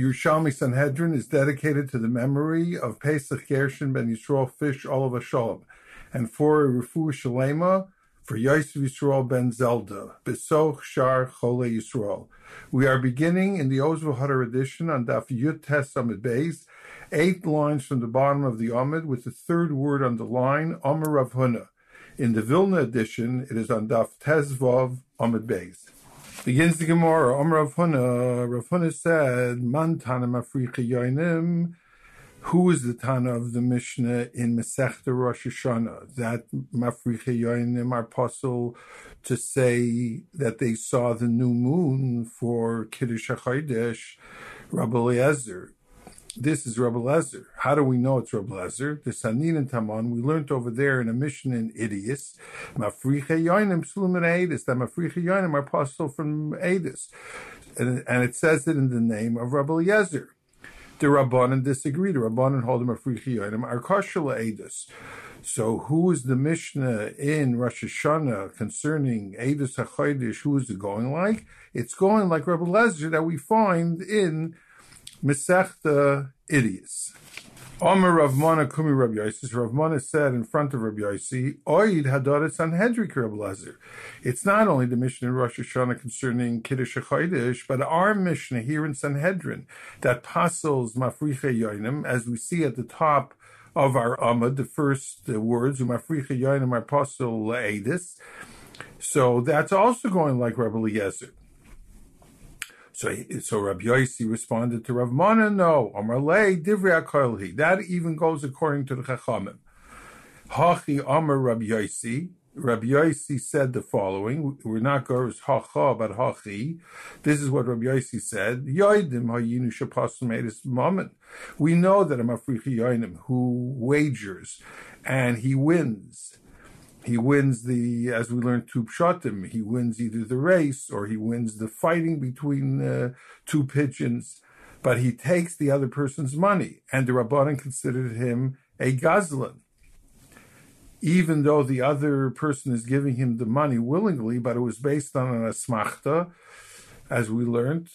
Yerushalmi Sanhedrin is dedicated to the memory of Pesach Gershon ben Yisrael Fish Oliver Shalom, and for Refu Shalema for Yosef Yisrael ben Zelda, Besoch Shar Chole Yisrael. We are beginning in the Oz Vehadar edition on Daf Yut Tes Beis, eight lines from the bottom of the Amid with the third word on the line, Omer Rav Huna. In the Vilna edition, it is on Daf Tes Vav Amid Beis. Begins the Gemara. Omer Rav Huna. Rav Huna said, "Man tana mafricha yoinim." Who is the Tana of the Mishnah in Masechta Rosh Hashanah? That Mafricha Yoinim are puzzle to say that they saw the new moon for Kiddush HaChodesh, Rabbi Eliezer. This is Rabbi Eliezer. How do we know it's Rabbi Eliezer? The Sanin and Taman, we learned over there in a Mishnah in Idias, Mafricha Yoinim Sulam Edis, that Mafricha Yoinim are apostle from Edis. And, and it says it in the name of Rabbi Eliezer. The Rabbanan disagree. The Rabbanan hold them a Yoinim are kosher Edis. So who is the Mishnah in Rosh Hashanah concerning Edis HaChodesh? Who is it going like? It's going like Rabbi Lezer that we find in Masechta Idias. Omer Rav Mana Kumi Rav Yossi. Rav Mana said in front of Rav Yossi, Oid Hadaret Sanhedrin Rav Lezer. It's not only the Mishnah in Rosh Hashanah concerning Kiddush HaChodesh, but our Mishnah here in Sanhedrin that passes Mafriche Yoinim, as we see at the top of our Amud, the first uh, words, Mafriche Yoinim Apostle Edis. So that's also going like Rabbi Eliezer. So, so Rabbi Yossi responded to Rav Mana, no, Amarle Divrei Akolhi. That even goes according to the Chachamim. Hachi Amar Rabbi Yossi. Rabbi Yossi said the following. We're not going to Hacha, but Hachi. This is what Rabbi Yossi said. Yoidim Hayinu Shapasim Edis Mammon. We know that a Mafrichi Yoinim who wagers and he wins he wins the, as we learned, two pshatim. He wins either the race or he wins the fighting between uh, two pigeons, but he takes the other person's money. And the Rabbanan considered him a gazlan. Even though the other person is giving him the money willingly, but it was based on an asmachta, as we learned,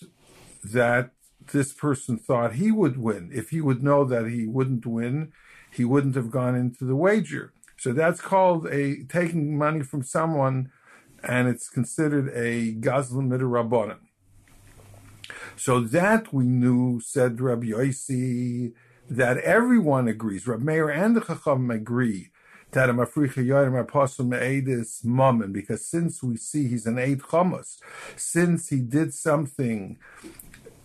that this person thought he would win. If he would know that he wouldn't win, he wouldn't have gone into the wager. So that's called a taking money from someone, and it's considered a gazlan midrabanan. So that we knew, said Rabbi Yossi, that everyone agrees. Rabbi Meir and the Chacham agree that a mafricha yoyim apostle me'edis mammon, because since we see he's an eid chamas, since he did something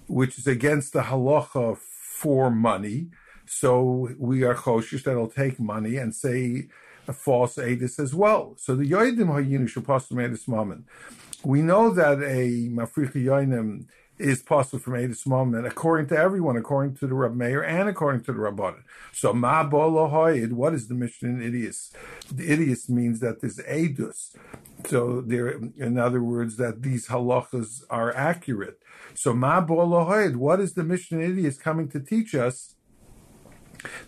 which is against the halacha for money, so we are choshish that'll take money and say a false edis as well. So the yoidim hayinu shapasul edis mammon. We know that a mafricha yoinim is possible from edis mammon according to everyone, according to the Rab Meir and according to the Rabbanan. So ma bolo what is the Mishnah in idios? The idios means that there's edus. So there, in other words, that these halachas are accurate. So ma bolo what is the Mishnah in idios coming to teach us?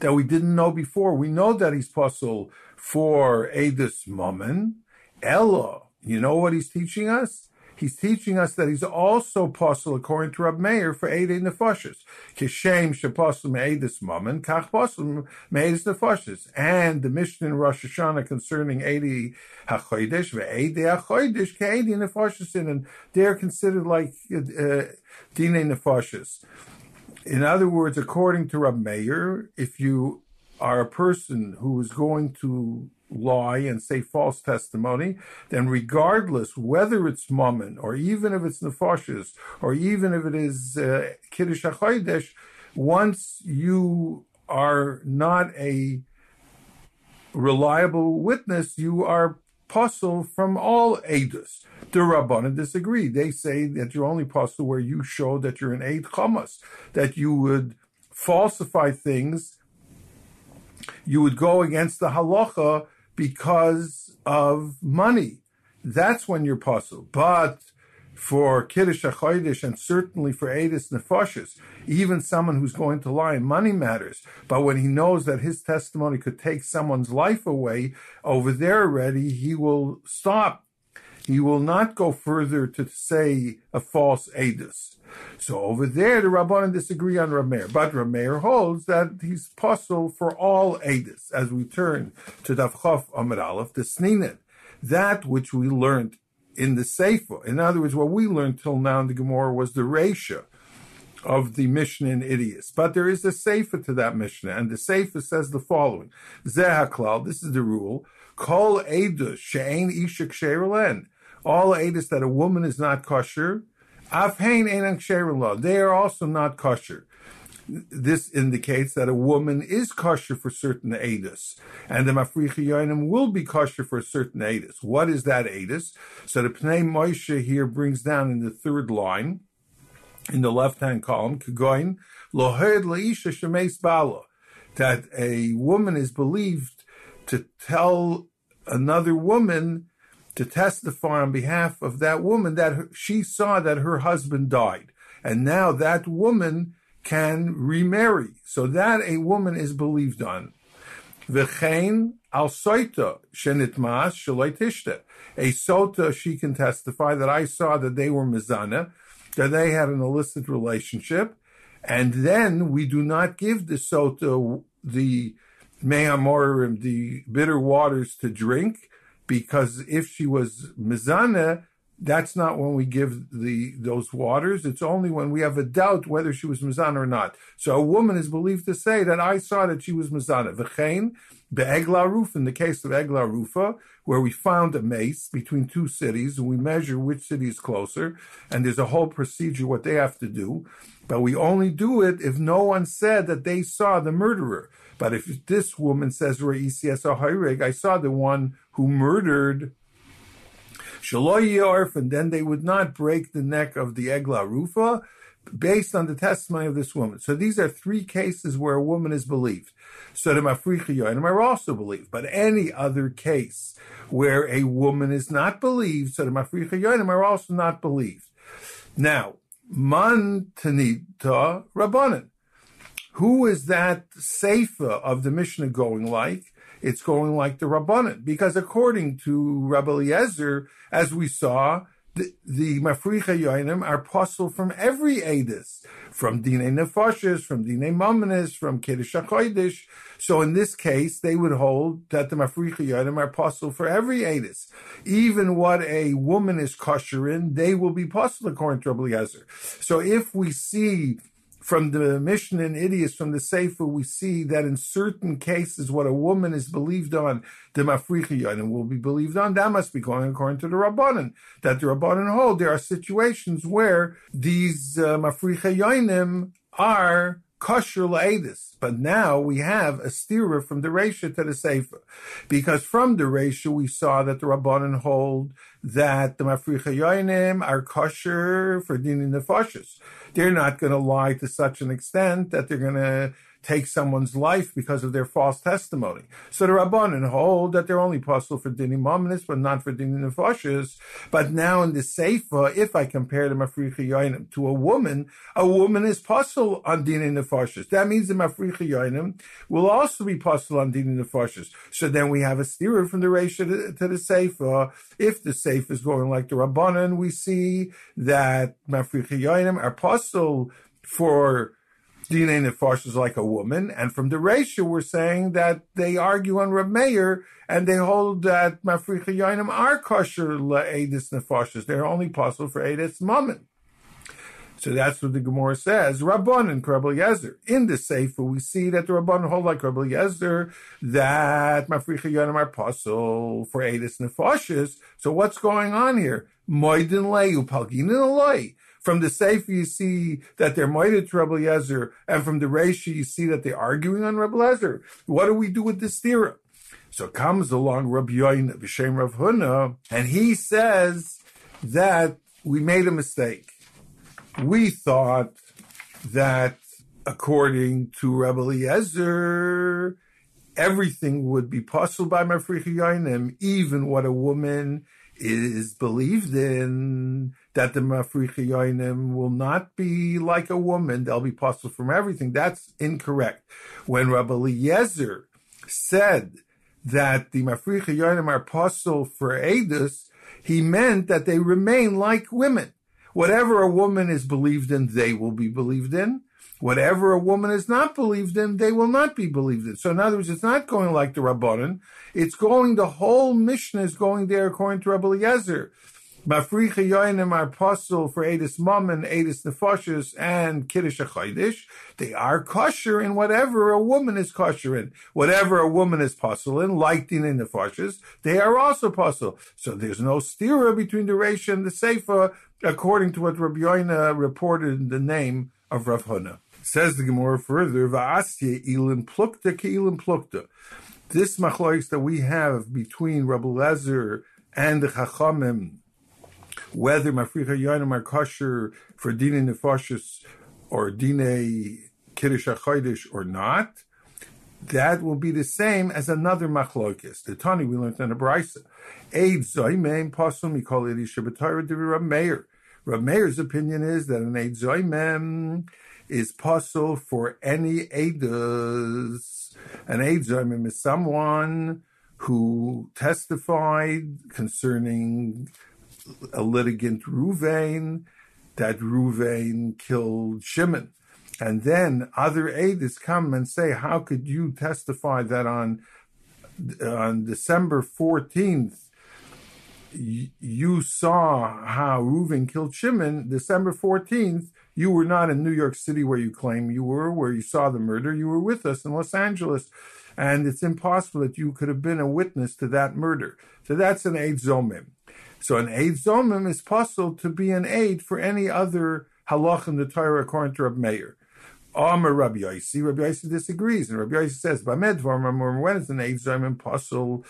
That we didn't know before. We know that he's puzzle for Edis Mammon. Ella, you know what he's teaching us? He's teaching us that he's also apostle according to Rab Meir for Eidei Nefashis. Kishem sheposel me'edis mammon, kach posel me'edis nefashis. And the Mishnah in Rosh Hashanah concerning Eidei HaChodesh, ve'Eidei HaChodesh, ke'Eidei Nefashis, and they're considered like uh, Dine Nefashis. In other words, according to Rab Meir, if you are a person who is going to lie and say false testimony, then regardless whether it's mammon or even if it's nefashis or even if it is uh, kiddush hachodesh, once you are not a reliable witness, you are puzzle from all edus. The Rabbanan disagree. They say that you're only puzzle where you show that you're an Eid Chamas, that you would falsify things, you would go against the halacha because of money. That's when you're puzzle. But for Kiddush HaChodesh and certainly for Edis Nefashis, even someone who's going to lie, money matters. But when he knows that his testimony could take someone's life away, over there already, he will stop. He will not go further to say a false edus. So over there, the Rabbanan disagree on Rameir, but Rameir holds that he's possible for all edus. As we turn to Davchav Amid Aleph, the Sninin, that which we learned in the Sefer. In other words, what we learned till now in the Gemara was the Resha of the Mishnah in Idias. But there is a Sefer to that Mishnah, and the Sefer says the following: Zehaklal, this is the rule. Kol edus she'ein ishak sheirlen. All edus that a woman is not kosher, afhein ein sheirlen. They are also not kosher. This indicates that a woman is kosher for certain edus, and the mafricha will be kosher for a certain edus. What is that edus? So the Pnei Moshe here brings down in the third line in the left-hand column, Kagoin, Lohed Laisha Shemes Bala, that a woman is believed to tell another woman to testify on behalf of that woman that she saw that her husband died. And now that woman can remarry. So that a woman is believed on. V'chein al soita shenitmas shaloitishte. A sota, she can testify that I saw that they were mizana, that they had an illicit relationship, and then we do not give the sota the mehamorim, the bitter waters to drink, because if she was mizana, that's not when we give the those waters. It's only when we have a doubt whether she was mizana or not. So a woman is believed to say that I saw that she was mizana. V'chein be'egla ruf in the case of egla rufa, where we found a mace between two cities and we measure which city is closer, and there's a whole procedure what they have to do. But we only do it if no one said that they saw the murderer. But if this woman says, I saw the one who murdered and then they would not break the neck of the Egla Rufa based on the testimony of this woman. So these are three cases where a woman is believed. So the Mafricha Yoinim are also believed. But any other case where a woman is not believed, so the Mafricha Yoinim are also not believed. Now, Man Tanita Rabbanan. Who is that Sefer of the Mishnah going like? It's going like the Rabbanan, because according to Rabbi Eliezer, as we saw, the, the Mafricha Yoinim are puzzle from every Edis, from Dine Nefashis, from Dine Mamanis, from Kiddush HaKodesh. So in this case, they would hold that the Mafricha Yoinim are puzzle for every Edis. Even what a woman is kosher in, they will be puzzle according to Rabbi Eliezer. So if we see from the Mishnah in Idias, from the Sefer, we see that in certain cases, what a woman is believed on, the Mafricha will be believed on, that must be going according to the Rabbanan. That the Rabbanan hold, there are situations where these uh, are kosher la'edis. But now we have a stira from the Resha to the Sefer. Because from the Resha we saw that the Rabbanan hold that the Mafricha Yoinim are kosher for dinin nefashis. They're not going to lie to such an extent that they're going to take someone's life because of their false testimony. So the Rabbanan hold that they're only possible for dini mominus, but not for dini nefashis. But now in the Seifa, if I compare the mafricha yoinim to a woman, a woman is possible on dini nefashis. That means the mafricha yoinim will also be possible on dini nefashis. So then we have a steer from the to, to the Seifa. If the Seifa is going like the Rabbanan, we see that mafricha yoinim are possible for DNA Nefash is like a woman, and from the ratio we're saying that they argue on Reb Meir and they hold that Mafricha are kosher la'edis Nefashis. They're only possible for Edis Mammon. So that's what the Gemara says. Rabban and Rabbi Yezer. In the Sefer, we see that the Rabban hold like Rabbi Yezer that Mafricha are possible for Edis Nefashis. So what's going on here? Moidin Leu, Palgin Loi. From the Sefer, you see that they're moided to Rebbe Yezer, and from the Reishi, you see that they're arguing on Rebbe Yezer. What do we do with this theorem? So comes along Rabbi Yoin B'Shem Rav Huna, and he says that we made a mistake. We thought that according to Rabbi Eliezer, everything would be possible by Mafricha Yoinim, even what a woman is believed in that the Mafricha Yoinim will not be like a woman, they'll be possible from everything. That's incorrect. When Rabbi Eliezer said that the Mafricha Yoinim are possible for Edus, he meant that they remain like women. Whatever a woman is believed in, they will be believed in. Whatever a woman is not believed in, they will not be believed in. So in other words, it's not going like the Rabbanon. It's going, the whole Mishnah is going there according to Rabbi Eliezer. Mafricha Yoinim are apostle for Edis Mammon, Edis Nefoshes, and Kiddush HaChaydish. They are kosher in whatever a woman is kosher in. Whatever a woman is puzzle in, like Din Nefoshes, they are also puzzle. So there's no stira between the Reisha and the Seifa, according to what Rabbi Yoina reported in the name of Rav Huna. Says the Gemara further, Va'asye ilin plukta ki ilin plukta. This machlois that we have between Rabbi Lezer and the Chachamim, whether Mafricha Yonim are kosher for Dine Nefashis or Dine Kiddush HaChodesh or not, that will be the same as another machlokis. The Tani we learned in the Brisa. Eid Zoimeim Pasum, we call it Ishabbatayra Divi Rab Meir. Rab Meir's opinion is that an Eid Zoimem is possible for any Eidas. An Eid Zoimem is someone who testified concerning a litigant Ruvain, that Ruvain killed Shimon. And then other aides come and say, how could you testify that on, on December 14th, you saw how Reuven killed Shimon, December 14th, you were not in New York City where you claim you were, where you saw the murder. You were with us in Los Angeles. And it's impossible that you could have been a witness to that murder. So that's an aid zomim. So an aid zomim is possible to be an aid for any other halach in the Torah according to Rabbi Meir. Amar Rabbi Yossi, Rabbi Yossi disagrees, and Rabbi Yossi says, "Bamedvar when is an aid zomim possible?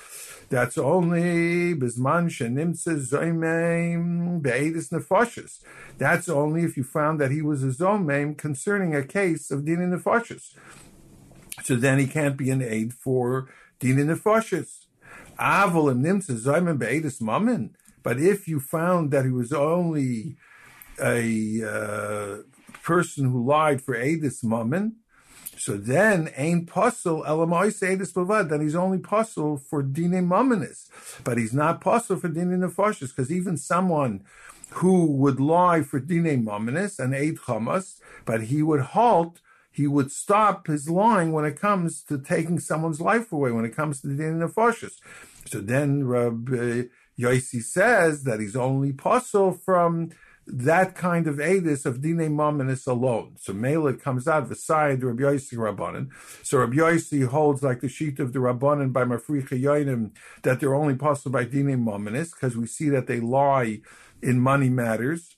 That's only bisman shenimtze zomim be'edis nefashis. That's only if you found that he was a zomim concerning a case of din nefashis. So then he can't be an aid for din nefashis. Avol im nimtze zomim be'edis mammon." But if you found that he was only a uh, person who lied for Adis Mammon, so then ain't puzzle elamois Adis Bavad, then he's only puzzle for Dine Mammonis. But he's not puzzle for Dine Nefashis, because even someone who would lie for Dine Mammonis and Eid Chamas, but he would halt he would stop his lying when it comes to taking someone's life away, when it comes to the din So then Rabbi Yossi says that he's only puzzle from that kind of edis of dine mominus alone. So Mela comes out beside Rabbi Yossi Rabbanan. So Rabbi Yossi holds like the sheet of the Rabbanan by Mafricha Yoinim that they're only possible by dine mominus because we see that they lie in money matters.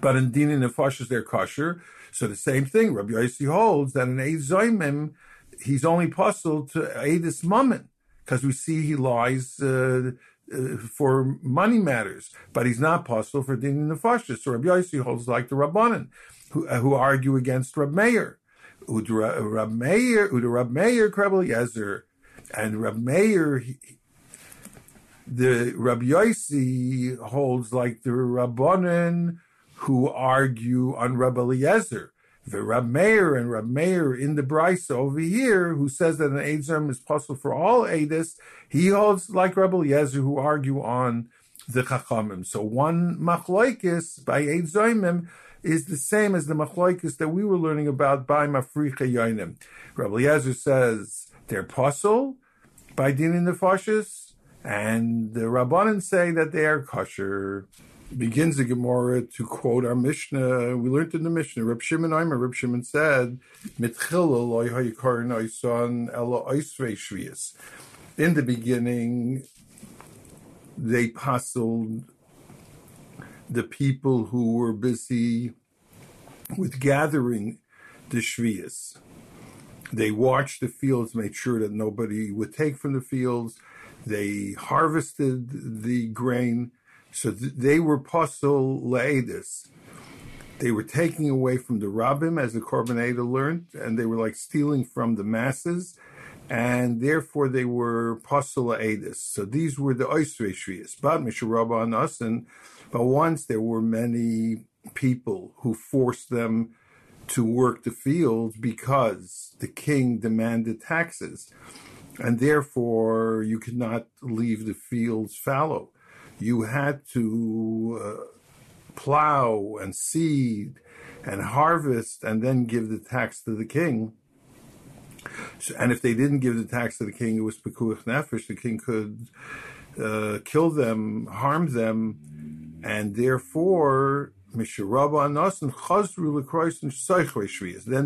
But in dine nefashis they're kosher. So the same thing, Rabbi Yossi holds that in Eid he's only puzzled to Eidis Mammon because we see he lies uh, for money matters, but he's not possible for din nefashis. So Rabbi Yossi holds like the Rabbanan, who, uh, who argue against Rab Meir. Ud Meir, Ud Rab Meir, Krebel Yezer, and Rab Meir, he, the Rabbi Yossi holds like the Rabbanan who argue on Rabbi Eliezer the Rab Meir and Rab Meir in the Brisa over here, who says that an Eidzim is possible for all Eidis, he holds like Rab Eliezer who argue on the Chachamim. So one Machloikis by Eidzimim is the same as the Machloikis that we were learning about by Mafricha Yoinim. Rab Eliezer says they're possible by Dinin Nefashis, and the Rabbanan say that they are kosher begins the Gemara to quote our Mishnah. We learned in the Mishnah, Reb Shimon Aimer, Reb Shimon said, In the beginning, they puzzled the people who were busy with gathering the Shvias. They watched the fields, made sure that nobody would take from the fields. They harvested the grain so th- they were laedis. They were taking away from the rabbim, as the Korban learned, and they were like stealing from the masses, and therefore they were laedis. So these were the oisrei shvias. But and us, and but once there were many people who forced them to work the fields because the king demanded taxes, and therefore you could not leave the fields fallow. You had to uh, plow and seed and harvest and then give the tax to the king. So, and if they didn't give the tax to the king, it was pekuach nefesh. The king could uh, kill them, harm them, and therefore then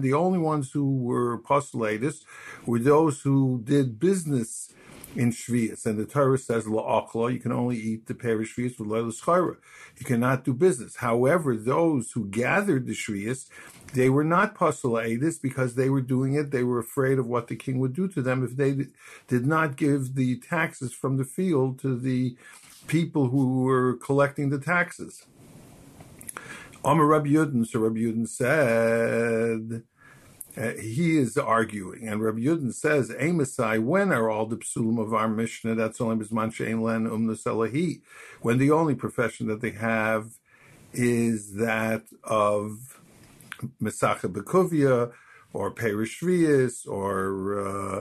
the only ones who were postulatus were those who did business in Shvias. And the Torah says, La'akla, you can only eat the parish Shvias with Leila Schara. You cannot do business. However, those who gathered the Shvias, they were not postulatus because they were doing it. They were afraid of what the king would do to them if they did not give the taxes from the field to the people who were collecting the taxes. Amar Rabbi Yudin, so Rabbi Yudin said, uh, he is arguing, and Rabbi Yudin says, Amosai, when are all the psulim of our Mishnah? That's only bisman she'en len umnus. When the only profession that they have is that of Mesacha Bekuvia, or Perishvius, or uh,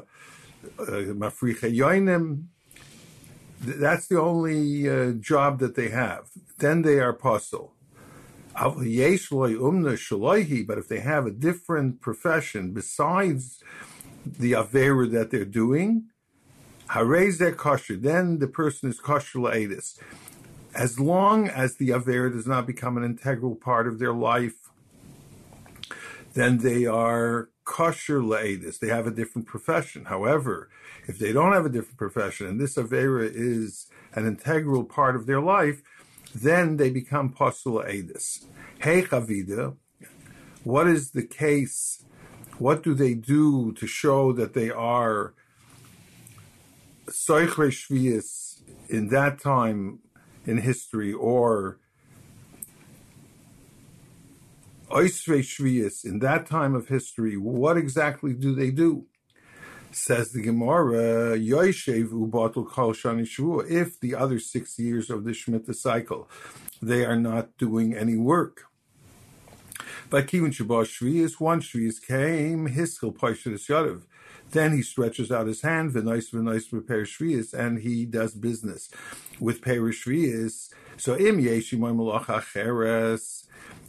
uh, Mafricha Yoinim. That's the only uh, job that they have. Then they are puzzle. But if they have a different profession besides the Avera that they're doing, Harez their kosher, then the person is kosher la'edis. As long as the Avera does not become an integral part of their life, then they are kosher la'edis. They have a different profession. However, if they don't have a different profession and this Avera is an integral part of their life, then they become posula edis. Hey chavida, what is the case? What do they do to show that they are soichre shvius in that time in history, or oisre shvius in that time of history? What exactly do they do? Says the Gemara, Yoishev ubatul kol shani If the other six years of the Shemitah cycle, they are not doing any work. But Kivin Shabbos Shvius, one Shvius came, Hiskil Paishadas Yadav. Then he stretches out his hand, v'nois v'nois v'per Shvius, and he does business with Perish Shvius. So im yeshimoy malacha cheres,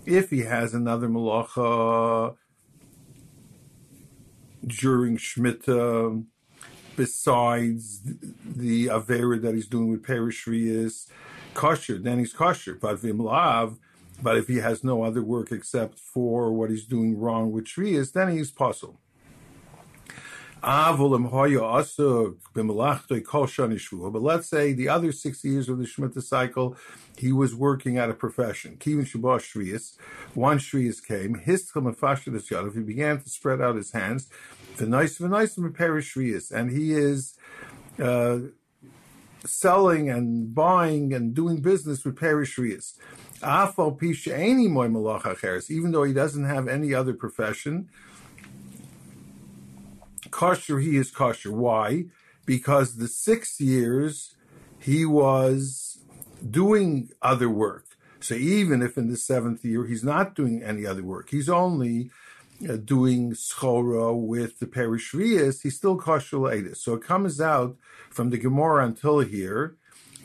if he has another malacha, during Shemitah, um, besides the Avera that he's doing with Perishvias, kosher, then he's kosher. But Vimlav, but if he has no other work except for what he's doing wrong with Shvias, then he's puzzled. But let's say the other six years of the Shemitah cycle, he was working at a profession. Kivin Shabbos Shvias, one Shvias came, he began to spread out his hands, nice Shvias, and he is uh, selling and buying and doing business with Perishvias. Even though he doesn't have any other profession, kosher, he is kosher. Why? Because the six years he was doing other work. So even if in the seventh year he's not doing any other work, he's only uh, doing schora with the perishvias, he's still kosher latest. So it comes out from the Gemara until here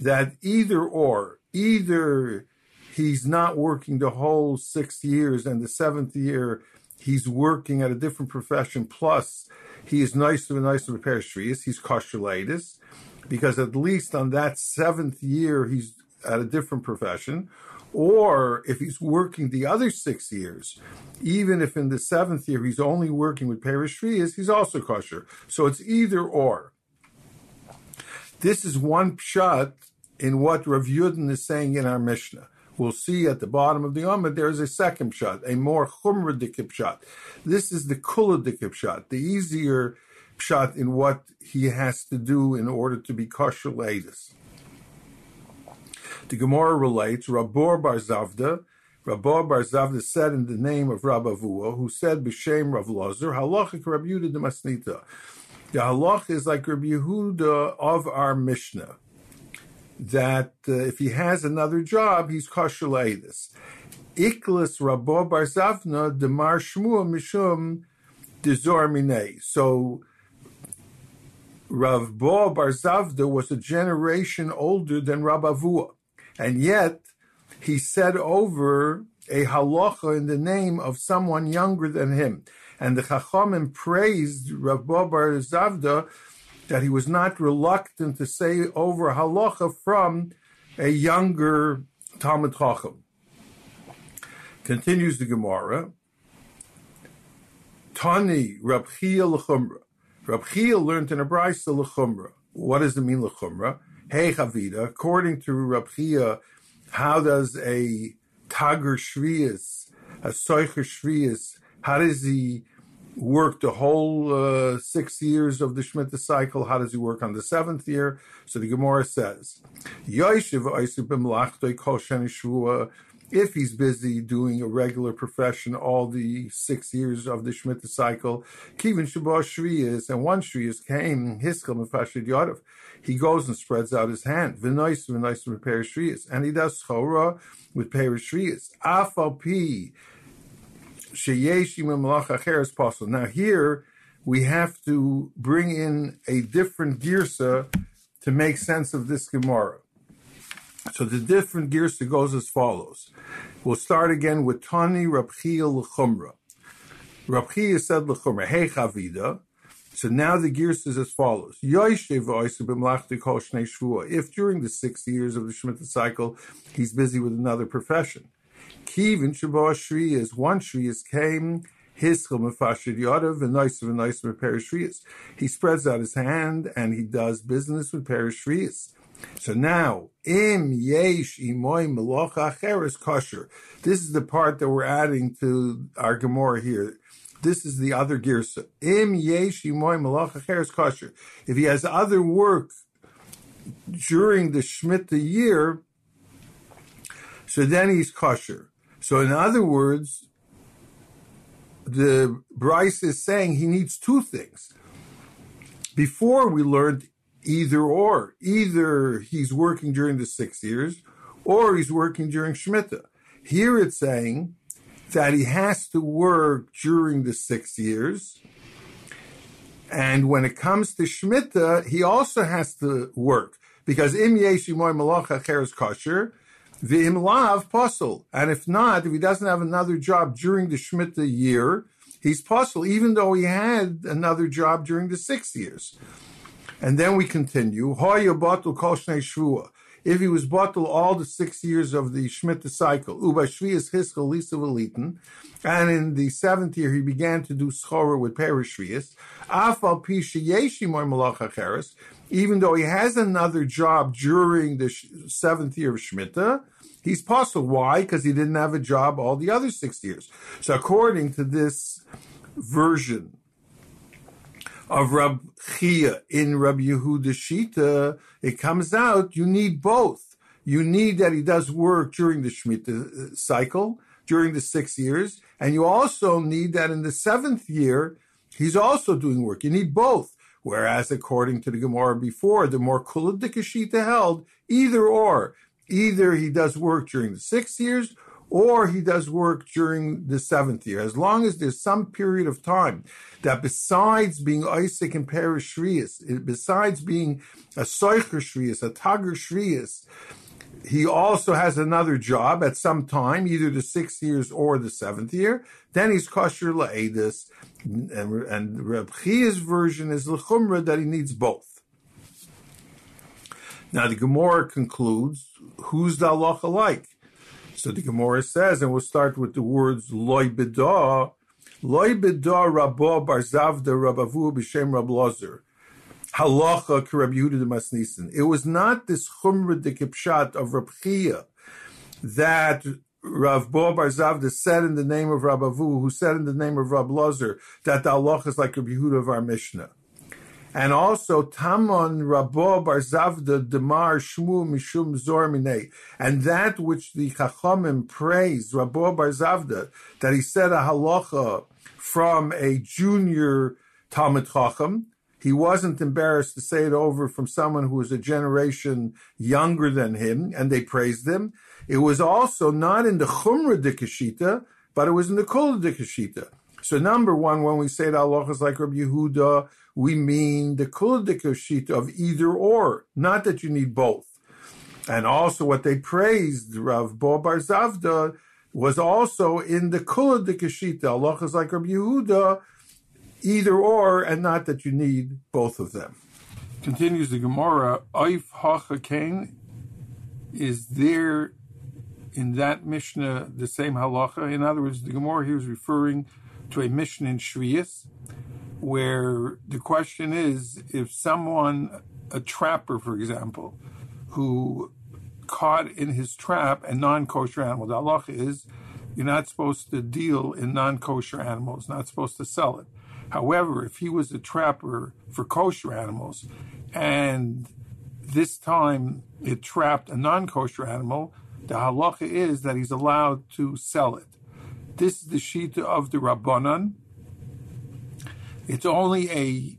that either or, either he's not working the whole six years and the seventh year he's working at a different profession plus he is nicer and nicer with Perishvias, he's kosherlatus, because at least on that seventh year he's at a different profession. Or if he's working the other six years, even if in the seventh year he's only working with Perishvias, he's also kosher. So it's either or. This is one shot in what Rav Yudin is saying in our Mishnah we'll see at the bottom of the Amud, there is a second shot, a more chumra shot. This is the kula shot, the easier shot in what he has to do in order to be kosher. The Gemara relates, Rabor Bar Zavda, Rabor Bar Zavda said in the name of Rabavua, who said B'Shem Rav Lozer, Halachik Rabbi Yehuda de Masnita. The halach is like Rabbi Yehuda of our Mishnah that uh, if he has another job, he's kosher laedis. Iklis Rabo Bar Zavda Demar Shmua Mishum Dezor Minei. So Rav Bo Bar Zavda was a generation older than Rabavua. and yet he said over a halacha in the name of someone younger than him. And the Chachamim praised Rav Bar Zavda that he was not reluctant to say over halacha from a younger Talmud Chacham. Continues the Gemara. Tani Rab Chia L'chumra. Rab Chia learned in a brayso L'chumra. What does it mean L'chumra? Hey Chavida, according to Rab Chia, how does a Tager Shvias, a Soicher Shvias, how does he work the whole uh, six years of the Shemitah cycle? How does he work on the seventh year? So the Gemara says, if he's busy doing a regular profession all the six years of the Shemitah cycle, Kivin Shabbat Shvias, and one Shvias came, Hiskel Mefashid Yadav, he goes and spreads out his hand, V'nois Repair Shvias, and he does Chora with Peir Shvias. Afal now here we have to bring in a different girsa to make sense of this Gemara. So the different girsa goes as follows. We'll start again with Tani Rabchia L'chumra. Rabchia said L'chumra, Hey Chavida. So now the girsa is as follows. If during the six years of the Shemitah cycle he's busy with another profession, Kivin Shabbat Shvias, one Shvias came, Hischel Mefashid Yodav, and and nicer with Shvias. He spreads out his hand and he does business with Shvias. So now, im yesh imoy melocha acheres kosher. This is the part that we're adding to our Gemara here. This is the other girsa. Im yesh imoy melocha acheres kosher. If he has other work during the Shemitah year, so then he's kosher. So, in other words, the Bryce is saying he needs two things. Before we learned either or. Either he's working during the six years or he's working during Shemitah. Here it's saying that he has to work during the six years. And when it comes to Shemitah, he also has to work because im yeshimoy malacha cheres kosher, V'im lav pasul. And if not, if he doesn't have another job during the Shemitah year, he's pasul, even though he had another job during the six years. And then we continue. If he was bottled all the six years of the Shemitah cycle, uba shvias hiskel lisa velitin, and in the seventh year he began to do schora with perishvias, afal pi even though he has another job during the seventh year of Shemitah, He's puzzled. Why? Because he didn't have a job all the other six years. So according to this version of Rab Chia in Rab Yehuda Shita, it comes out you need both. You need that he does work during the Shemitah uh, cycle, during the six years, and you also need that in the seventh year, he's also doing work. You need both. Whereas according to the Gemara before, the more Kuladikashita held, either or. Either he does work during the six years or he does work during the seventh year. As long as there's some period of time that besides being Isaac and Shvias, besides being a Soicher Shvias, a Tager Shvias, he also has another job at some time, either the sixth years or the seventh year. Then he's kosher la'edis, and, and Reb Chia's version is l'chumra that he needs both. Now the Gemara concludes, who's the halacha like? So the Gemara says, and we'll start with the words loy bedah, loy bedah rabba barzavda rabavu b'shem rab lozer. Halacha Rabbi Yehuda de Masnisen. It was not this chumra de kipshat of Rab Chia that Rav Bo Bar Zavda said in the name of Rabavu, who said in the name of Rab Lozer, that the halacha is like Rabbi Yehuda of our Mishnah and also Tamon Rabo Barzavda Demar Shmu Mishum Zormine, and that which the Chachamim praised Rabo Barzavda that he said a halacha from a junior Talmud Chacham. He wasn't embarrassed to say it over from someone who was a generation younger than him, and they praised him. It was also not in the Chumra Dikashita, but it was in the Kula Dikashita. So number one, when we say that Allah is like Rabbi Yehuda, we mean the kuladikoshita of either or, not that you need both. And also what they praised Rav Bo Bar Zavda was also in the Kula de Kashita. Allah is like Rabbi Yehuda, either or, and not that you need both of them. Continues the Gemara, Oif Hacha Kain is there in that Mishnah the same halacha? In other words, the Gemara here is referring to a Mishnah in Shvius, where the question is if someone, a trapper, for example, who caught in his trap a non-kosher animal. The halacha is you're not supposed to deal in non-kosher animals, not supposed to sell it. However, if he was a trapper for kosher animals, and this time it trapped a non-kosher animal, the halacha is that he's allowed to sell it. This is the shita of the Rabbanan. It's only a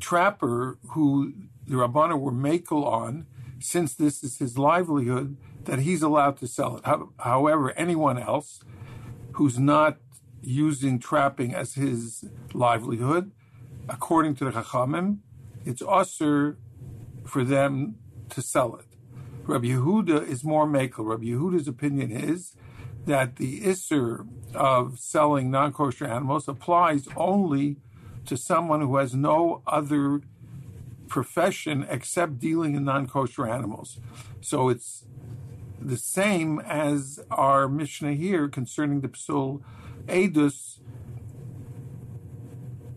trapper who the Rabbanan were makel on since this is his livelihood, that he's allowed to sell it. However, anyone else who's not using trapping as his livelihood, according to the Chachamim, it's usher for them to sell it. Rabbi Yehuda is more makel. Rabbi Yehuda's opinion is that the isser of selling non-kosher animals applies only to someone who has no other profession except dealing in non-kosher animals. So it's the same as our Mishnah here concerning the psul edus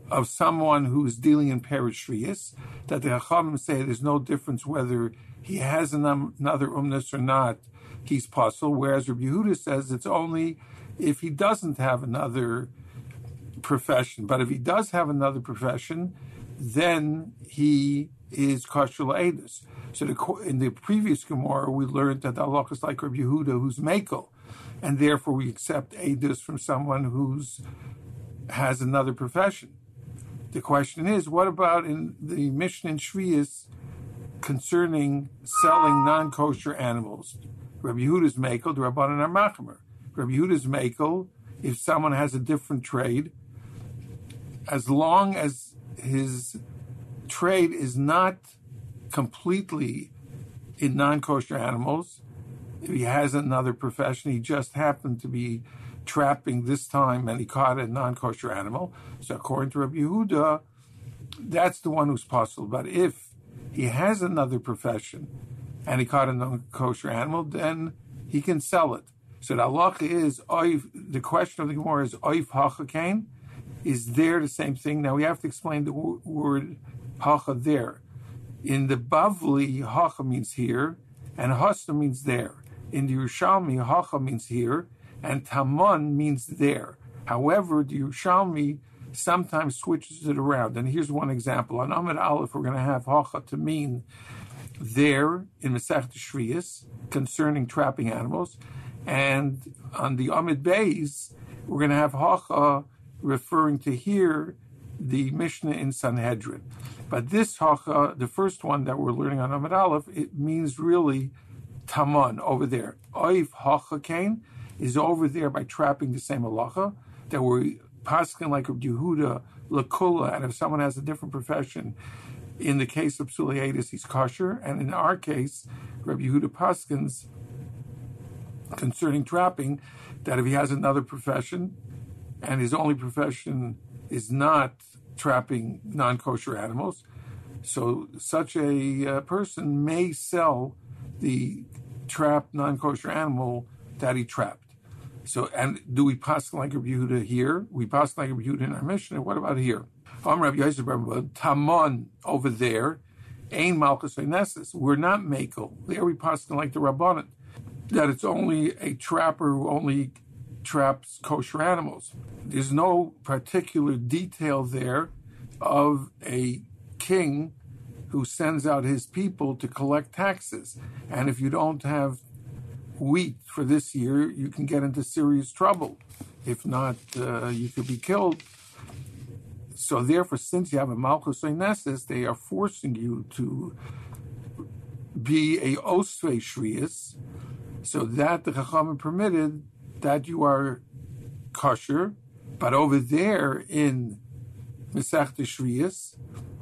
of someone who's dealing in perishvius, that the Hachamim say there's no difference whether he has um, another umnus or not, he's puzzled. Whereas Rabbi Yehuda says it's only if he doesn't have another profession. But if he does have another profession, then he is kosher la'edus. So the, in the previous Gemara, we learned that Allah is like Rabbi Yehuda, who's makel, and therefore we accept edus from someone who's has another profession. The question is, what about in the Mishnah and Shvius concerning selling non-kosher animals? Rabbi Yehuda's makel, the Rabbanan are machamer. Rabbi Yehuda's makel, if someone has a different trade, as long as his trade is not completely in non-kosher animals. If he has another profession, he just happened to be trapping this time and he caught a non-kosher animal. So according to Rabbi Yehuda, that's the one who's possible. But if he has another profession and he caught a non-kosher animal, then he can sell it. So the halacha is, the question of the Gemara is, oif hachakain, is there the same thing? Now we have to explain the word hacha there. In the Bavli, hacha means here, and hasta means there. In the Yerushalmi, hacha means here, and taman means there. However, the Yerushalmi sometimes switches it around. And here's one example. On Amid Aleph, we're going to have hacha to mean there in Masech Shvius concerning trapping animals. And on the Amid Beis, we're going to have hacha referring to here the Mishnah in Sanhedrin. But this hacha, the first one that we're learning on Amid Aleph, it means really taman over there. Oif hacha is over there by trapping the same halacha that we're paskin like Rabbi Yehuda lakula, and if someone has a different profession, in the case of psuliatis, he's kosher, and in our case, Rabbi Yehuda paskins concerning trapping, that if he has another profession, and his only profession is not trapping non kosher animals. So such a uh, person may sell the trapped non kosher animal that he trapped. So, and do we pass like a Yehuda here? We pass like a Yehuda in our Mishnah. And what about here? Tamon over there, Ain Malchus Nessus. We're not Makel. There we pass like the Rabbanan, that it's only a trapper who only traps kosher animals. There's no particular detail there of a king who sends out his people to collect taxes. And if you don't have wheat for this year, you can get into serious trouble. If not, uh, you could be killed. So therefore, since you have a Malchus Nessus, they are forcing you to be a Osve Shvius, so that the Chachamim permitted that you are kosher, but over there in Mesech Shvius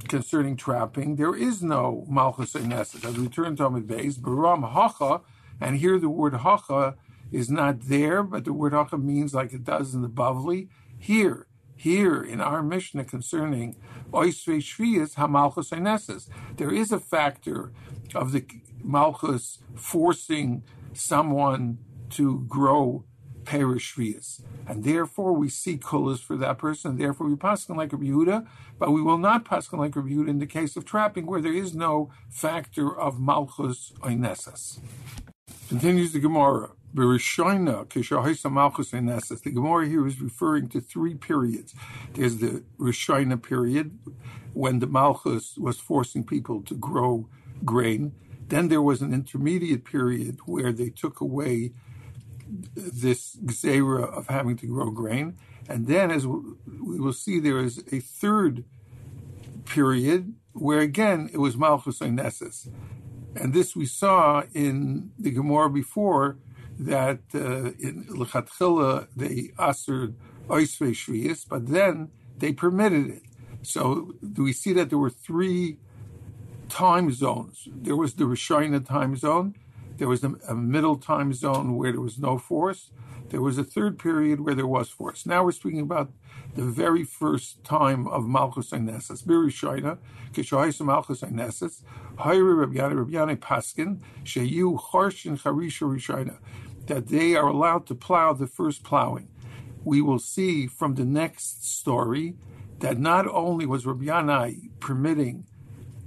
concerning trapping, there is no Malchus Eineses. As we turn to Amid Beis, Baram Hacha, and here the word Hacha is not there, but the word Hacha means like it does in the Bavli. Here, here in our Mishnah concerning Oisve Shvius HaMalchus Eineses, there is a factor of the Malchus forcing someone to grow perishvias. And therefore we see kulas for that person, and therefore we pass like Rabbi Yehuda, but we will not pass like Rabbi Yehuda in the case of trapping where there is no factor of malchus oinesas. Continues the Gemara. The Gemara here is referring to three periods. There's the Rishina period, when the Malchus was forcing people to grow grain. Then there was an intermediate period where they took away this gzera of having to grow grain. And then, as we will see, there is a third period where again it was Malchus Nessus. And this we saw in the Gemara before that uh, in Lechatchila they assered oisve shvius, but then they permitted it. So we see that there were three time zones. There was the Rishina time zone, there was a, middle time zone where there was no force. There was a third period where there was force. Now we're speaking about the very first time of Malchus and Eineses. Birishina, Kishaisa Malchus Eineses, Hayri Rabbi Yanai, Rabbiani Paskin, Sheyu Harshin Charisha Rishina, that they are allowed to plow the first plowing. We will see from the next story that not only was Rabbi Yanai permitting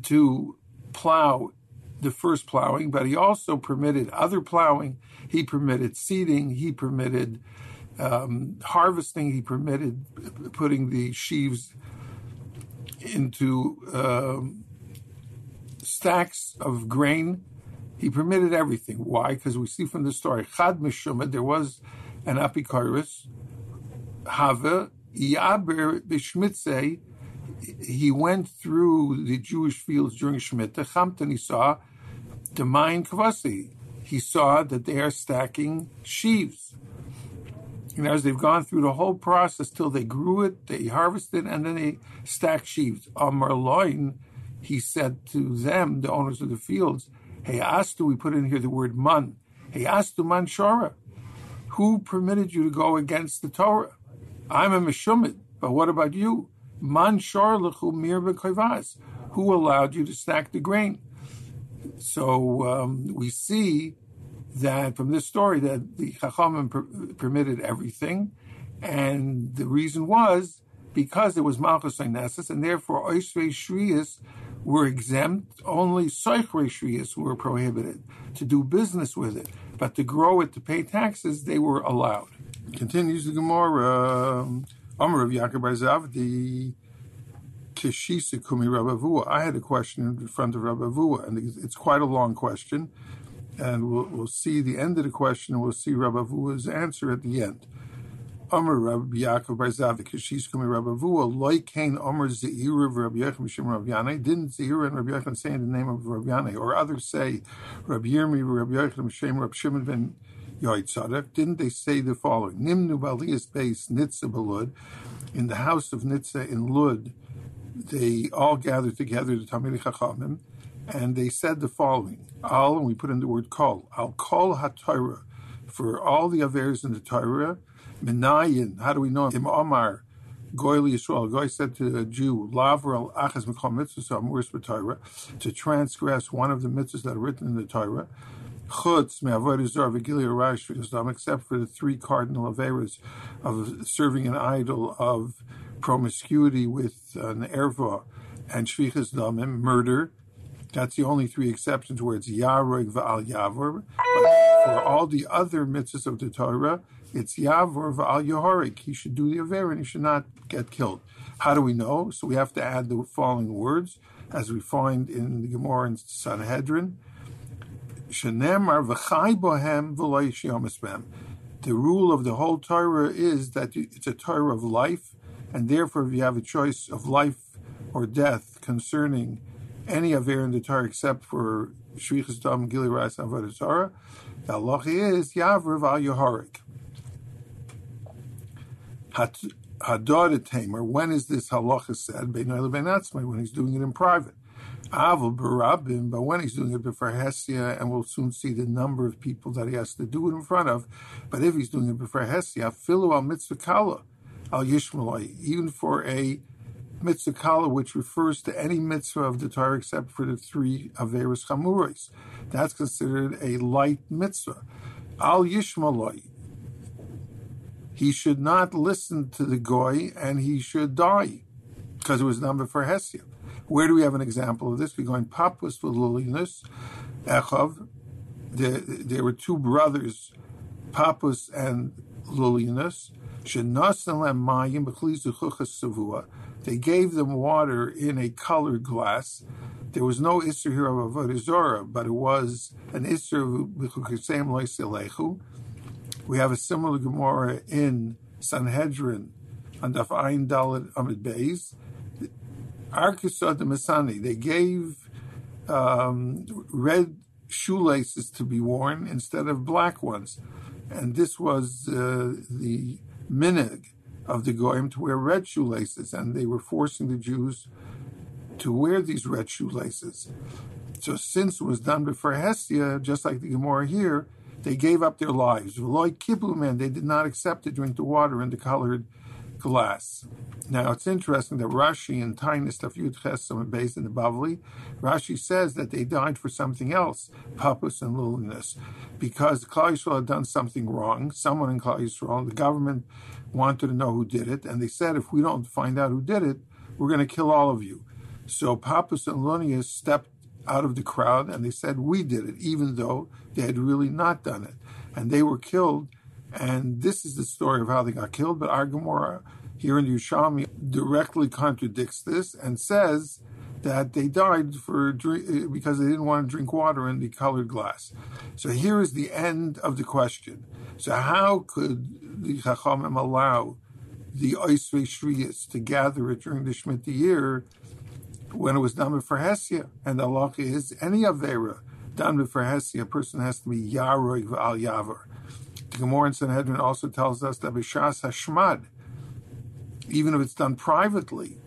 to plow the first plowing, but he also permitted other plowing. He permitted seeding. He permitted um, harvesting. He permitted putting the sheaves into um, stacks of grain. He permitted everything. Why? Because we see from the story, Chad Mishuma, there was an apikoros, Have, Yaber Bishmitze, he went through the Jewish fields during Shemitah. Chamtan, he saw mine Kvasi. He saw that they are stacking sheaves. And as they've gone through the whole process till they grew it, they harvested, and then they stacked sheaves. Amar Loin, he said to them, the owners of the fields, Hey, Astu, we put in here the word man. Hey, Astu man shora. Who permitted you to go against the Torah? I'm a Meshumit, but what about you? Man shor lechu mir Who allowed you to stack the grain? So um, we see that from this story that the Chachamim per- permitted everything, and the reason was because it was Malchus Einesis, and therefore Oisvei Shriyas were exempt, only Soichrei Shriyas were prohibited to do business with it, but to grow it, to pay taxes, they were allowed. Continues the Gemara, um, Amr of Yaakov Barzav, the Kishisa Kumi Rabavua. I had a question in front of Rabavua, and it's quite a long question. And we'll, we'll see the end of the question, and we'll see Rabavua's answer at the end. Amr Rabbi Yaakov Bar Zav Kishis Kumi Rabavua Loikain Amr Zeir of Rabbi Yechim Shem Rabbi Yanai. Didn't Zeir and Rabbi Yechim say in the name of Rabbi Yanai, or others say Rabbi Yirmi Rabbi Yechim Shem Rabbi Shimon ben Yoitzadak. Didn't they say the following? Nimnu Balias Base Nitza Balud in the house of Nitzah in Lud they all gathered together, the Talmidei Chachamim, and they said the following: Al, and we put in the word kol, al kol haTorah, for all the avers in the Torah, minayin. How do we know? Im Omar. Goy Yisrael, Goy said to a Jew, Lavra al achas mikol mitzvah Torah, to transgress one of the mitzvahs that are written in the Torah, chutz me'avodah zar v'gili arash except for the three cardinal averas of serving an idol, of promiscuity with an erva and shvichas damim, murder. That's the only three exceptions where it's yarog va'al yavor. But for all the other mitzvahs of the Torah, it's yavor va'al yahorik. He should do the aver and he should not get killed. How do we know? So we have to add the following words, as we find in the Gemara in Sanhedrin. Bohem The rule of the whole Torah is that it's a Torah of life, and therefore, if you have a choice of life or death concerning any aver in the Torah except for Shvichas Dam Gili Ras Avodah Torah, the halacha is Yavriv Al Yehorik. Hadar Tamer, when is this halacha said? When he's doing it in private. Avil barabim, but when he's doing it before Hesia, and we'll soon see the number of people that he has to do it in front of. But if he's doing it before Hesia, filu al mitzvah al yishmalai, even for a mitzvah which refers to any mitzvah of the Torah except for the three averis chamurais, that's considered a light mitzvah. Al yishmalai, he should not listen to the goy, and he should die because it was number for Hesia. Where do we have an example of this? We go in Papus for Lulinus, Echav. There, there were two brothers, Papus and Lulinus. They gave them water in a colored glass. There was no Isser here of Avodah but it was an Isser of We have a similar Gemara in Sanhedrin on Daf Ayin Dalit Amid Beis. Arkisot the Masani, they gave um, red shoelaces to be worn instead of black ones. And this was uh, the minig of the Goyim to wear red shoelaces, and they were forcing the Jews to wear these red shoelaces. So since it was done before Hesia, just like the Gemara here, they gave up their lives. Veloy kiblu they did not accept to drink the water in the colored glass. Now it's interesting that Rashi and Taanis daf Yud Chesom based in the Bavli, Rashi says that they died for something else, papus and littleness, because Klal Yisrael had done something wrong. Someone in Klal Yisrael, the government wanted to know who did it, and they said if we don't find out who did it, we're going to kill all of you. So Papus and Lunius stepped out of the crowd and they said we did it, even though they had really not done it, and they were killed and this is the story of how they got killed. But our Gemara here in Yerushalmi directly contradicts this and says that they died for because they didn't want to drink water in the colored glass. So here is the end of the question. So how could the Chachamim allow the Oisvei Shriyas to gather it during the Shemitah year when it was done for Hesia? And the law is any Avera done for Hesia, a person has to be Yaroi al Yavar. The Gemara in Sanhedrin also tells us that Bishas Hashmad, even if it's done privately,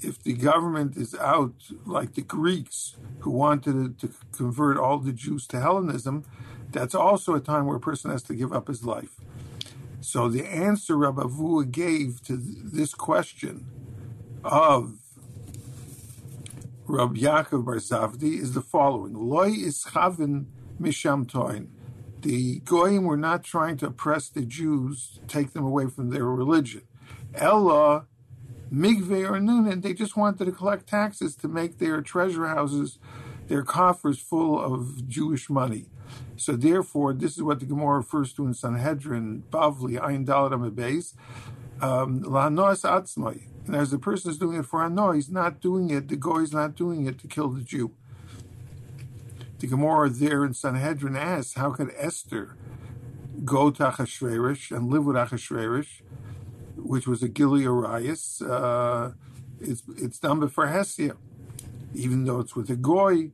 if the government is out, like the Greeks who wanted to convert all the Jews to Hellenism, that's also a time where a person has to give up his life. So the answer Rabbi Avua gave to this question of Rabbi Yaakov Bar Zavdi is the following: Loi is chavin misham toin the Goyim were not trying to oppress the Jews, take them away from their religion. Ella, Migve or Nunan, they just wanted to collect taxes to make their treasure houses, their coffers full of Jewish money. So therefore, this is what the Gemara refers to in Sanhedrin, Bavli, Ayin Daladam Beis, um, La'anoas Atzmai. And as the person is doing it for Anoah, he's not doing it, the Goy is not doing it to kill the Jew. The Gemara there in Sanhedrin asks, how could Esther go to Achashverosh and live with Achashverosh, which was a Gili Arias? Uh, it's, it's done before Hesia. Even though it's with a Goy,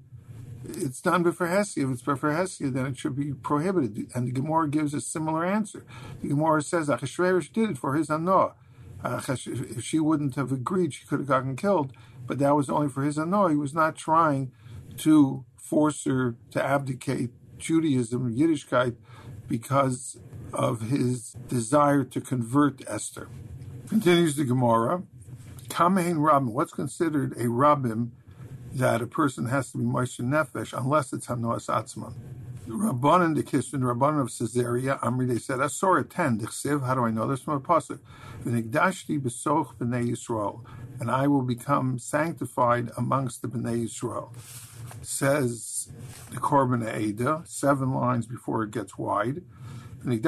it's done before Hesia. If it's before Hesia, then it should be prohibited. And the Gemara gives a similar answer. The Gemara says Achashverosh did it for his Anoah. If she wouldn't have agreed, she could have gotten killed. But that was only for his Anoah. He was not trying to force her to abdicate Judaism, Yiddishkeit, because of his desire to convert Esther. Continues the Gemara. Kamein Rabbim, what's considered a Rabbim that a person has to be Moshe Nefesh unless it's Hanoas Atzman? The Rabbanan, the Kishin, the Rabbanan of Caesarea, Amri, they said, Asor 10, Dechsiv, how do I know this from a pasuk? V'nigdashti b'soch b'nei Yisrael, and I will become sanctified amongst the b'nei Yisrael says the Korban Eda, seven lines before it gets wide. And it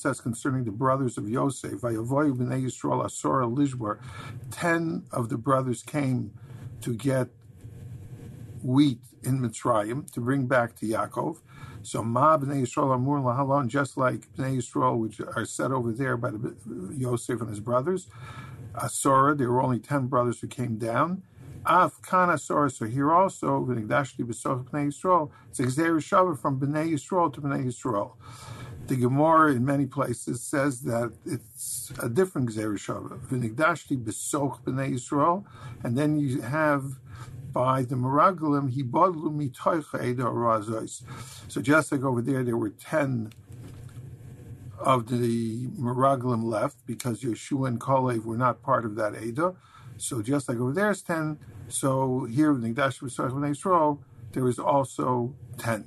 says concerning the brothers of Yosef, ten of the brothers came to get wheat in Mitzrayim to bring back to Yaakov. So Ma b'nei Yisrael amur lahalon, just like b'nei Yisrael, which are set over there by the, Yosef and his brothers. Asora, there were only ten brothers who came down. Af Kana So here also, V'nigdashti b'sof b'nei Yisrael, it's from b'nei Yisrael to b'nei Yisrael. The Gemara in many places says that it's a different Gzeir Shava. V'nigdashti besoch b'nei Yisrael, and then you have by the Meraglim, he bodlu razos. So just like over there, there were ten of the Meraglim left because Yeshua and Kalev were not part of that Eda. So just like over there is ten, so here in Nigdash Yisrael, there is also ten.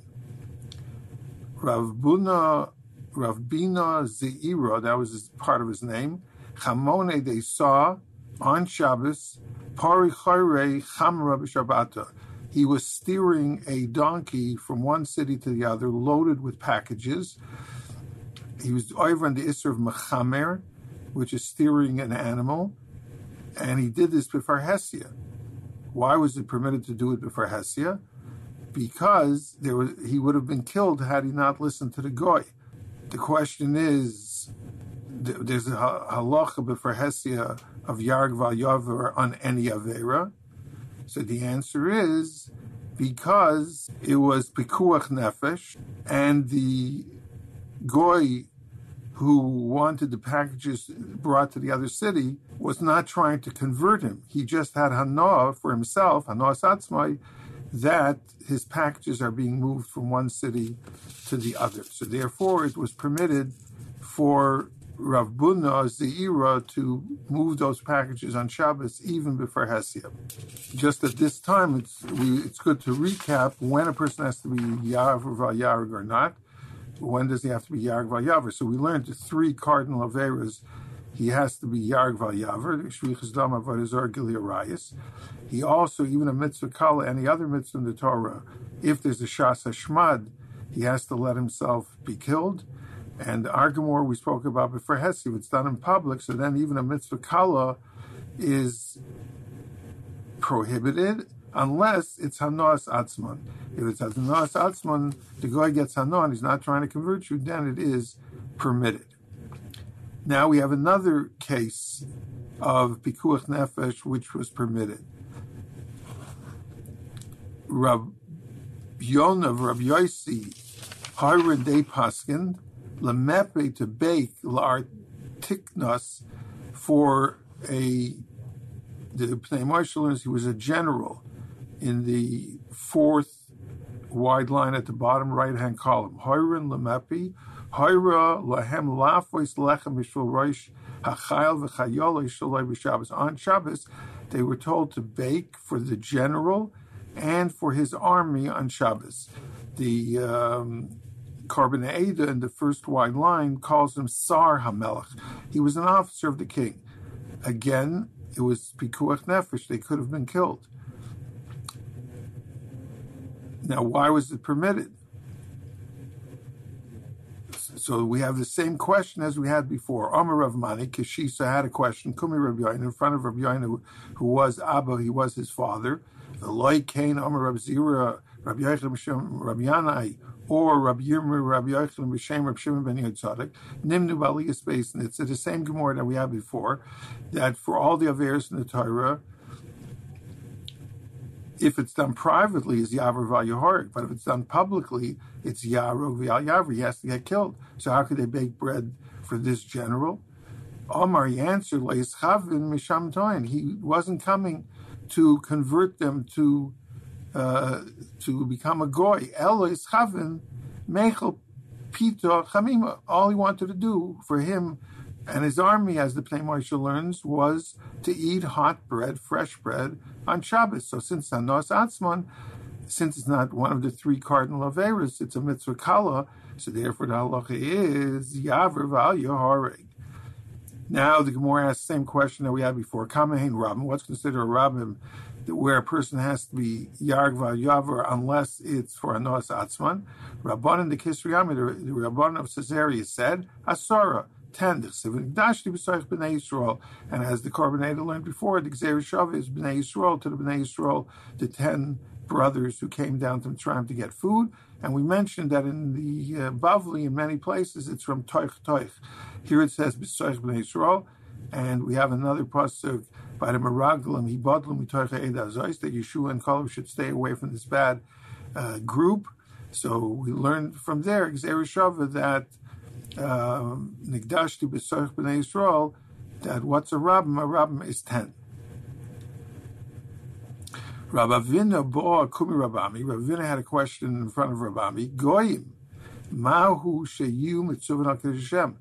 Rav Buna, Rav Bina Zeira, that was part of his name. Chamone they saw on Shabbos, Pari Chayre Chamra B'Shabbata. He was steering a donkey from one city to the other, loaded with packages. He was over on the Isser of Mechamer, which is steering an animal, and he did this before Hesia. Why was it permitted to do it before Hesia? Because there was, he would have been killed had he not listened to the goy. The question is, there's a halacha before Hesia of Yarg Yavar on any Avera. So the answer is because it was Pikuach Nefesh, and the Goy who wanted the packages brought to the other city was not trying to convert him. He just had Hanoah for himself, Hanoah Satzmai, that his packages are being moved from one city to the other. So therefore, it was permitted for Rav Buna Zeira to move those packages on Shabbos even before Hesia. Just at this time, it's we, it's good to recap when a person has to be Yav or Yarig or not when does he have to be Yarg Yaver? So we learned the three cardinal Averas. He has to be Yarg Yaver, Shvichas Dam Avodah Gilearayas. He also, even a mitzvah kala, any other mitzvah in the Torah, if there's a Shas Hashmad, he has to let himself be killed. And Argamor we spoke about before Hesi, it's done in public, so then even a mitzvah kala is prohibited unless it's Hanos Atzman. If it's Hanos Atzman, the guy gets Hanon, he's not trying to convert you, then it is permitted. Now we have another case of Pikuach Nefesh which was permitted. Rab Yonah, Rab Yosi, Harvard De Paskin, Lamepe to bake Lartiknos for a the Pnei Moshe he was a general in the fourth wide line at the bottom right hand column. Hoirin lemepi, hoira lahem lafois lechem mishul roish hachayel v'chayol shaloi b'Shabbos. On Shabbos, they were told to bake for the general and for his army on Shabbos. The um, Ada in the first wide line calls him Sar Hamelech. He was an officer of the king. Again, it was Pikuach Nefesh. They could have been killed. Now, why was it permitted? So we have the same question as we had before. Amar Rav Mani, Kishisa had a question, Kumi Rav Yain, in front of Rav Yain, who, who was Abba, he was his father. The Eloi Kain, Amar Rav Zira, Rav Yechim Rav Yanai, or Rav Yirmer, Rav Yechim B'Shem, Rav Shimon Ben Yitzadik, Nimnu Baliyas and it's the same Gemara that we had before, that for all the Averes in the Torah, if it's done privately, is Yavar Vayahorik, but if it's done publicly, it's Yaro Yavar. He has to get killed. So how could they bake bread for this general? Omar he answered, Misham He wasn't coming to convert them to uh, to become a goy. Elois Chavin Mechel Pito Chamima. All he wanted to do for him and his army, as the Pnei Moshe learns, was to eat hot bread, fresh bread, on Shabbos. So since Hanos Atzman, since it's not one of the three cardinal Averas, it's a mitzvah kala, so therefore the halacha is Yaver Val Yahareg. Now the Gemara asks the same question that we had before. Kamahin Rabbim, what's considered a Rabbim where a person has to be Yarg Yavar unless it's for Hanos Atzman? Rabban in the Kisriyami, the Rabban of Caesarea said, Asara ten. And as the Korban learned before, the Shav is Bnei Yisrael to the Bnei Yisrael, the ten brothers who came down to Mitzrayim to get food. And we mentioned that in the uh, Bavli, in many places, it's from Toich Toich. Here it says B'Soich Bnei Yisrael, and we have another pasuk by the Meraglim, Hibadlim Mitoich Eid that Yeshua and Kalev should stay away from this bad uh, group. So we learned from there, Shav, that Um, Nigdashti B'Sorch B'nai Yisrael, that what's a Rabbim? A Rabbim is 10. Rabavina Bo Kumi Rabami. Rabavina had a question in front of Rabami. Goyim, Mahu Sheyu Mitzuvah Hashem.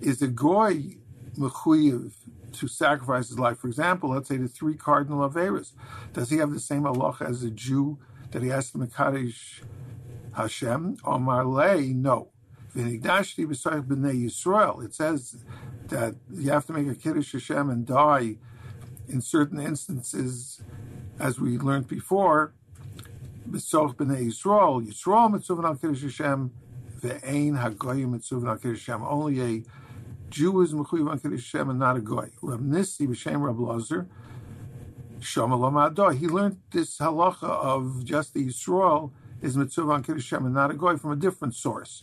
Is the Goy Mechuyev to sacrifice his life? For example, let's say the three cardinal Averas. Does he have the same halacha as a Jew that he has to Mekadesh Hashem? Omar Lei, no. V'nigdashti b'sayich b'nei Yisrael. It says that you have to make a Kiddush Hashem and die in certain instances as we learned before, B'soch b'nei Yisrael, Yisrael mitzvah al Kiddush Hashem, ve'ein hagoyim mitzvah al Kiddush Hashem. Only a Jew is mechuyev on Kiddush Hashem and not a goy. Rav Nissi b'shem Rav Lazar, Shomalom He learned this halacha of just the Yisrael is mitzvah on Kiddush Hashem and not a goy from a different source.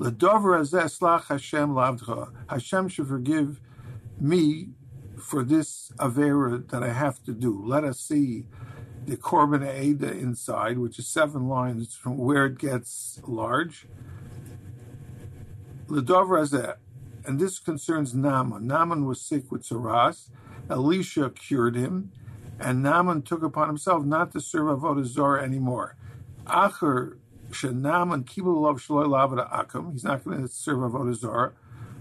L'dover azeh slach Hashem lavdcha. Hashem should forgive me for this Avera that I have to do. Let us see the Korban Aida inside, which is seven lines from where it gets large. Ledovra Azeh. And this concerns Naaman. Naaman was sick with Saras. Elisha cured him, and Naaman took upon himself not to serve Avodah Zorah anymore. Acher Shenaman Kibul Lov Lavada Akam. He's not going to serve Avodah Zorah.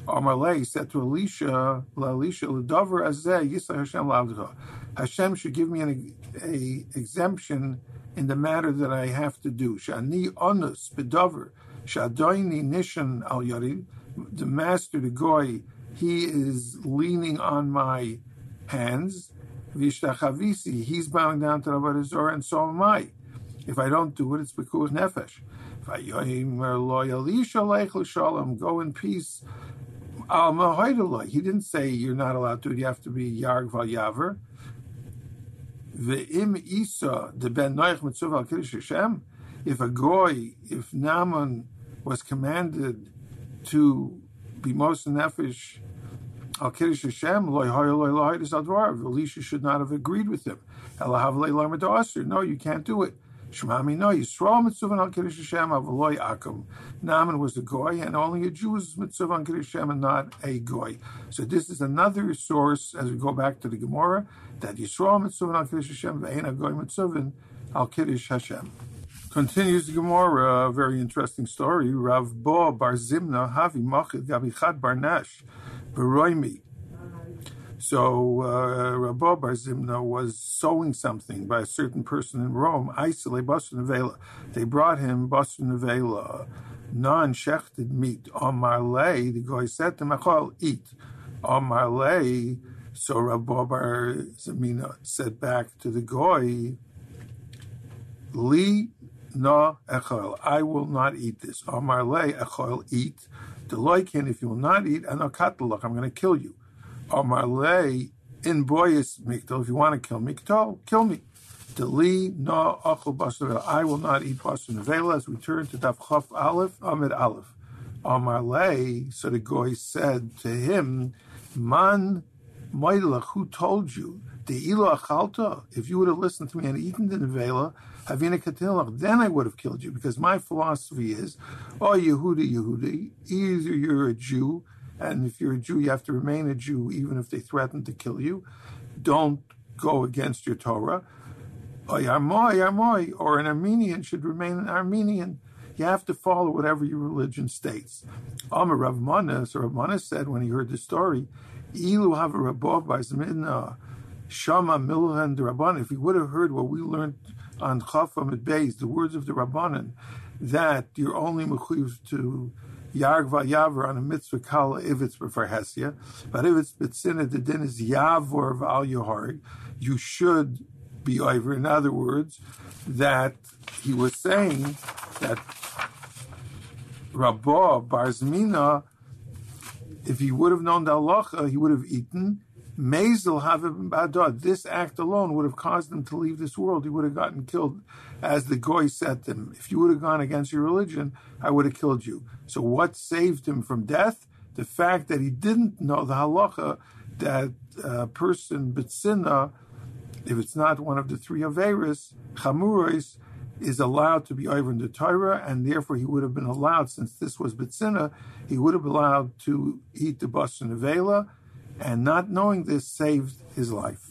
Amalei said to Elisha, Elisha, L'dover azeh yisra Hashem lavdecha. Hashem should give me an a exemption in the matter that I have to do. Shani onus bedover shadoini nishan al yarid. The master, the goy, he is leaning on my hands. Vishtachavisi, he's bowing down to the Avodah and so am I. If I don't do it, it's because nefesh. Er go in peace he didn't say you're not allowed to. You have to be Yarg Val Yaver. Isa the Ben Mitzvah Al. If a goy, if Naaman was commanded to be most nefesh Al Kiddush Hashem, loy hoy loy loy advar. Elisha should not have agreed with him. No, you can't do it. Naaman was a goy, and only a Jew is mitzvah on kiddush Hashem and not a goy. So this is another source as we go back to the Gemara that Yisrael mitzvah al kiddush Hashem ve'en a goy mitzvah al kiddush Hashem. Continues the Gemara, a very interesting story. Rav Bo Bar Zimna Havi Machid Gabichad Barnash Beroimi so uh, Rabbi Bar Zimna was sewing something by a certain person in Rome. Isolate Basra Nevela. They brought him Basra Nevela, non-shechted meat. On Marley, the guy said to Machal, eat. On Marley, so Rabbi Bar Zimna said back to the guy, Li na echol. I will not eat this. Amar le echol eat. Deloikin, if you will not eat, anokatalach, I'm going to kill you. Amarle in boyas mikdal. If you want to kill me, kill me. Deli no achol basar. I will not eat basar. As we turn to Daf Chaf Aleph Amid Aleph. Amarle. So the goy said to him, Man Mailach, who told you? The ilo achalta. If you would have listened to me and eaten the nevela, havina then I would have killed you. Because my philosophy is, oh Yehudi, Yehudi, either you're a Jew and if you're a Jew, you have to remain a Jew even if they threaten to kill you. Don't go against your Torah. Or an Armenian should remain an Armenian. You have to follow whatever your religion states. Amar Rav Manas, or Rav Manas said when he heard the story, Ilu have rabov by Shama Milhan the Rabban. If he would have heard what we learned on Chafam at Beis, the words of the Rabbanan, that you're only mechuyev to Yarg Yaver on a mitzvah kala if it's for Hesia, but if it's Bitsina, the din is Yavor Val Yoharg. You should be over. In other words, that he was saying that Rabbah Barzmina, if he would have known the halacha, he would have eaten. Mazel have badad. This act alone would have caused him to leave this world. He would have gotten killed, as the goy said to him. If you would have gone against your religion, I would have killed you. So what saved him from death? The fact that he didn't know the halacha that a person bitsina, if it's not one of the three averis, chamuros, is allowed to be over in the Torah, and therefore he would have been allowed, since this was Bitsina, he would have been allowed to eat the Bas and and not knowing this saved his life.